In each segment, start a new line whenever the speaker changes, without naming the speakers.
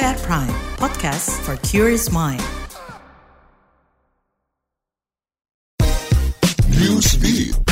At Prime, podcast for curious mind.
Newsbeat.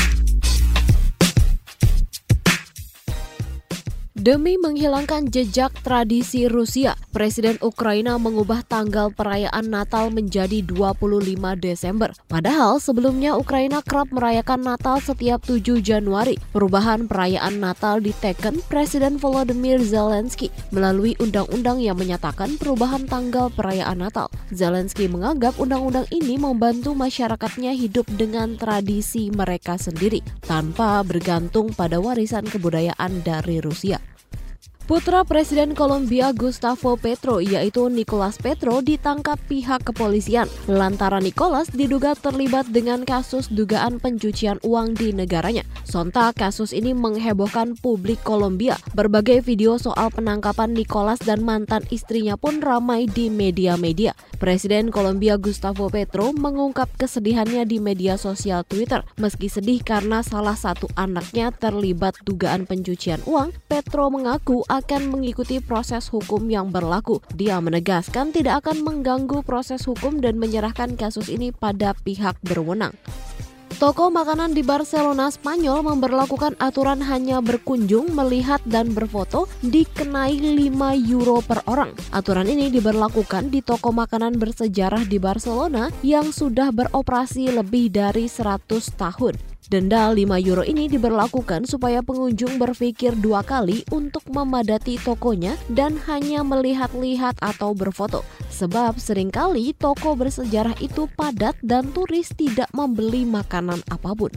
Demi menghilangkan jejak tradisi Rusia, Presiden Ukraina mengubah tanggal perayaan Natal menjadi 25 Desember. Padahal sebelumnya Ukraina kerap merayakan Natal setiap 7 Januari. Perubahan perayaan Natal diteken Presiden Volodymyr Zelensky melalui undang-undang yang menyatakan perubahan tanggal perayaan Natal. Zelensky menganggap undang-undang ini membantu masyarakatnya hidup dengan tradisi mereka sendiri tanpa bergantung pada warisan kebudayaan dari Rusia. Putra Presiden Kolombia Gustavo Petro yaitu Nicolas Petro ditangkap pihak kepolisian lantaran Nicolas diduga terlibat dengan kasus dugaan pencucian uang di negaranya. Sontak kasus ini menghebohkan publik Kolombia. Berbagai video soal penangkapan Nicolas dan mantan istrinya pun ramai di media-media. Presiden Kolombia Gustavo Petro mengungkap kesedihannya di media sosial Twitter. Meski sedih karena salah satu anaknya terlibat dugaan pencucian uang, Petro mengaku akan mengikuti proses hukum yang berlaku. Dia menegaskan tidak akan mengganggu proses hukum dan menyerahkan kasus ini pada pihak berwenang. Toko makanan di Barcelona, Spanyol memberlakukan aturan hanya berkunjung, melihat, dan berfoto dikenai 5 euro per orang. Aturan ini diberlakukan di toko makanan bersejarah di Barcelona yang sudah beroperasi lebih dari 100 tahun. Denda 5 euro ini diberlakukan supaya pengunjung berpikir dua kali untuk memadati tokonya dan hanya melihat-lihat atau berfoto. Sebab sering kali toko bersejarah itu padat dan turis tidak membeli makanan apa pun.